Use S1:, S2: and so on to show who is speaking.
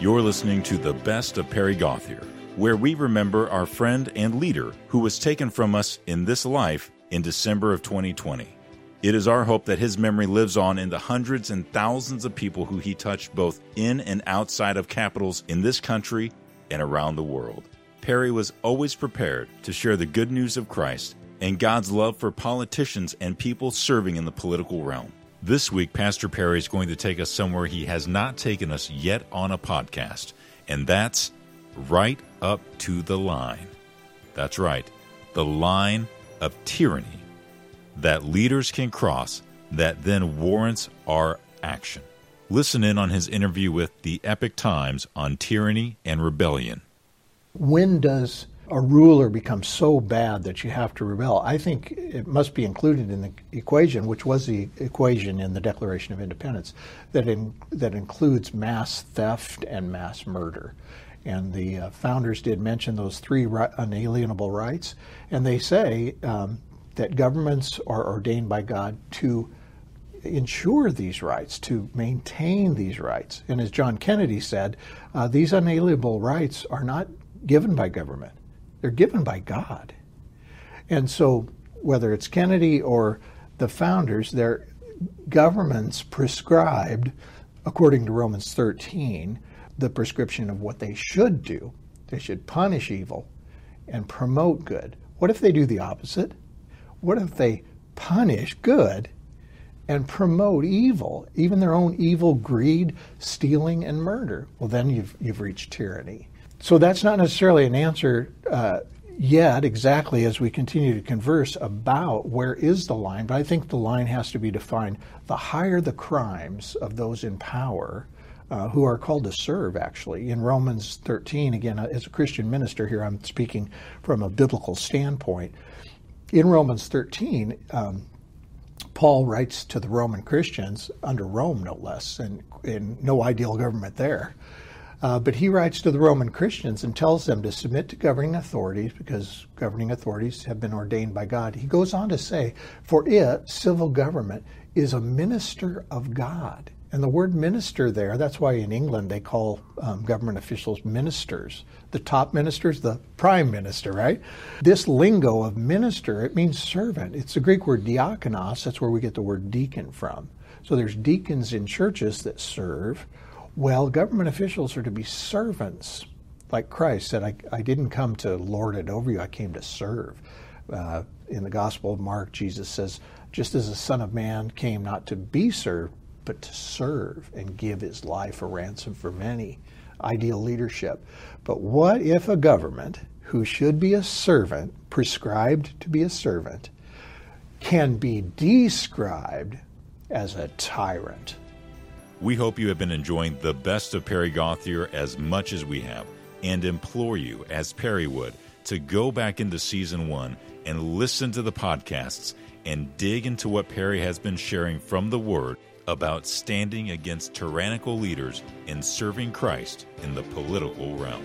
S1: You're listening to the best of Perry Gauthier, where we remember our friend and leader who was taken from us in this life in December of 2020. It is our hope that his memory lives on in the hundreds and thousands of people who he touched both in and outside of capitals in this country and around the world. Perry was always prepared to share the good news of Christ and God's love for politicians and people serving in the political realm. This week, Pastor Perry is going to take us somewhere he has not taken us yet on a podcast, and that's right up to the line. That's right, the line of tyranny that leaders can cross that then warrants our action. Listen in on his interview with the Epoch Times on tyranny and rebellion.
S2: When does a ruler becomes so bad that you have to rebel, I think it must be included in the equation, which was the equation in the Declaration of Independence, that in, that includes mass theft and mass murder. And the uh, founders did mention those three unalienable rights, and they say um, that governments are ordained by God to ensure these rights, to maintain these rights. And as John Kennedy said, uh, these unalienable rights are not given by government. They're given by God. And so, whether it's Kennedy or the founders, their governments prescribed, according to Romans 13, the prescription of what they should do. They should punish evil and promote good. What if they do the opposite? What if they punish good and promote evil, even their own evil, greed, stealing, and murder? Well, then you've, you've reached tyranny. So that's not necessarily an answer uh, yet, exactly as we continue to converse about where is the line, but I think the line has to be defined. The higher the crimes of those in power, uh, who are called to serve, actually. In Romans 13, again, uh, as a Christian minister here, I'm speaking from a biblical standpoint. In Romans 13, um, Paul writes to the Roman Christians, under Rome no less, and, and no ideal government there. Uh, but he writes to the Roman Christians and tells them to submit to governing authorities because governing authorities have been ordained by God. He goes on to say, For it, civil government, is a minister of God. And the word minister there, that's why in England they call um, government officials ministers. The top minister is the prime minister, right? This lingo of minister, it means servant. It's the Greek word diakonos, that's where we get the word deacon from. So there's deacons in churches that serve. Well, government officials are to be servants, like Christ said, I, I didn't come to lord it over you, I came to serve. Uh, in the Gospel of Mark, Jesus says, just as the Son of Man came not to be served, but to serve and give his life a ransom for many. Ideal leadership. But what if a government who should be a servant, prescribed to be a servant, can be described as a tyrant?
S1: We hope you have been enjoying the best of Perry Gauthier as much as we have, and implore you, as Perry would, to go back into season one and listen to the podcasts and dig into what Perry has been sharing from the Word about standing against tyrannical leaders and serving Christ in the political realm.